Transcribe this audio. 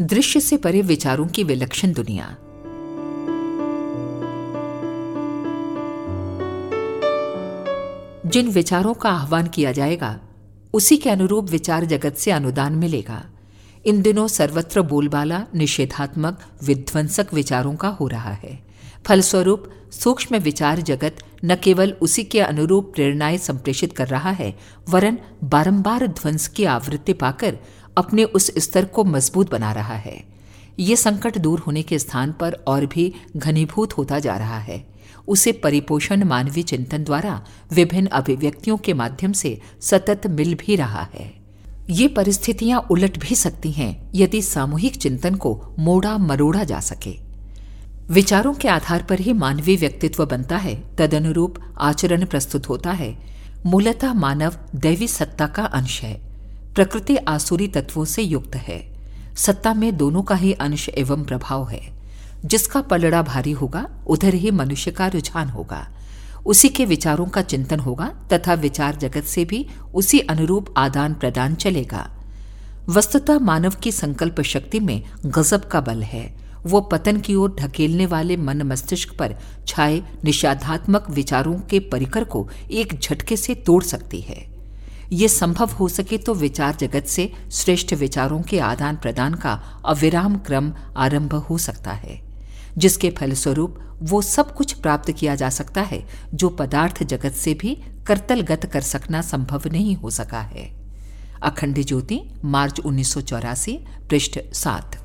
दृश्य से परे विचारों की विलक्षण दुनिया। जिन विचारों का आह्वान किया जाएगा, उसी के अनुरूप विचार जगत से अनुदान मिलेगा। इन दिनों सर्वत्र बोलबाला, निषेधात्मक, विध्वंसक विचारों का हो रहा है। फलस्वरूप, सूक्ष्म विचार जगत न केवल उसी के अनुरूप प्रेरणाएँ संप्रेषित कर रहा है, वरन बारंबार ध्वंस की आवृत्ति पाकर अपने उस स्तर को मज़बूत बना रहा है। ये संकट दूर होने के स्थान पर और भी घनीभूत होता जा रहा है। उसे परिपोषण मानवीय चिंतन द्वारा विभिन्न अभिव्यक्तियों के माध्यम से सतत मिल भी रहा है। ये परिस्थितियाँ उलट भी सकती हैं यदि सामूहिक चिंतन को मोड़ा मरोड़ा जा सके। विचारों के आधार पर ही मानवीय व्यक्तित्व बनता है, तदनुरूप आचरण प्रस्तुत होता है। मूलतः मानव दैवी सत्ता का अंश है। प्रकृति आसुरी तत्वों से युक्त है। सत्ता में दोनों का ही अंश एवं प्रभाव है। जिसका पलड़ा भारी होगा, उधर ही मनुष्य का रुझान होगा। उसी के विचारों का चिंतन होगा, तथा विचार जगत से भी उसी अनुरूप आदान प्रदान चलेगा। वस्तुतः मानव की संकल्प शक्ति में गजब का बल है। वो पतन की ओर ढकेलने वाले मन मस्तिष्क पर छाए निषाधात्मक विचारों के परिकर को एक झटके से तोड़ सकती है। ये संभव हो सके तो विचार जगत से श्रेष्ठ विचारों के आदान प्रदान का अविराम क्रम आरंभ हो सकता है, जिसके फलस्वरूप वो सब कुछ प्राप्त किया जा सकता है, जो पदार्थ जगत से भी करतलगत कर सकना संभव नहीं हो सका है। अखंड ज्योति, मार्च उन्नीस सौ चौरासी, पृष्ठ सात।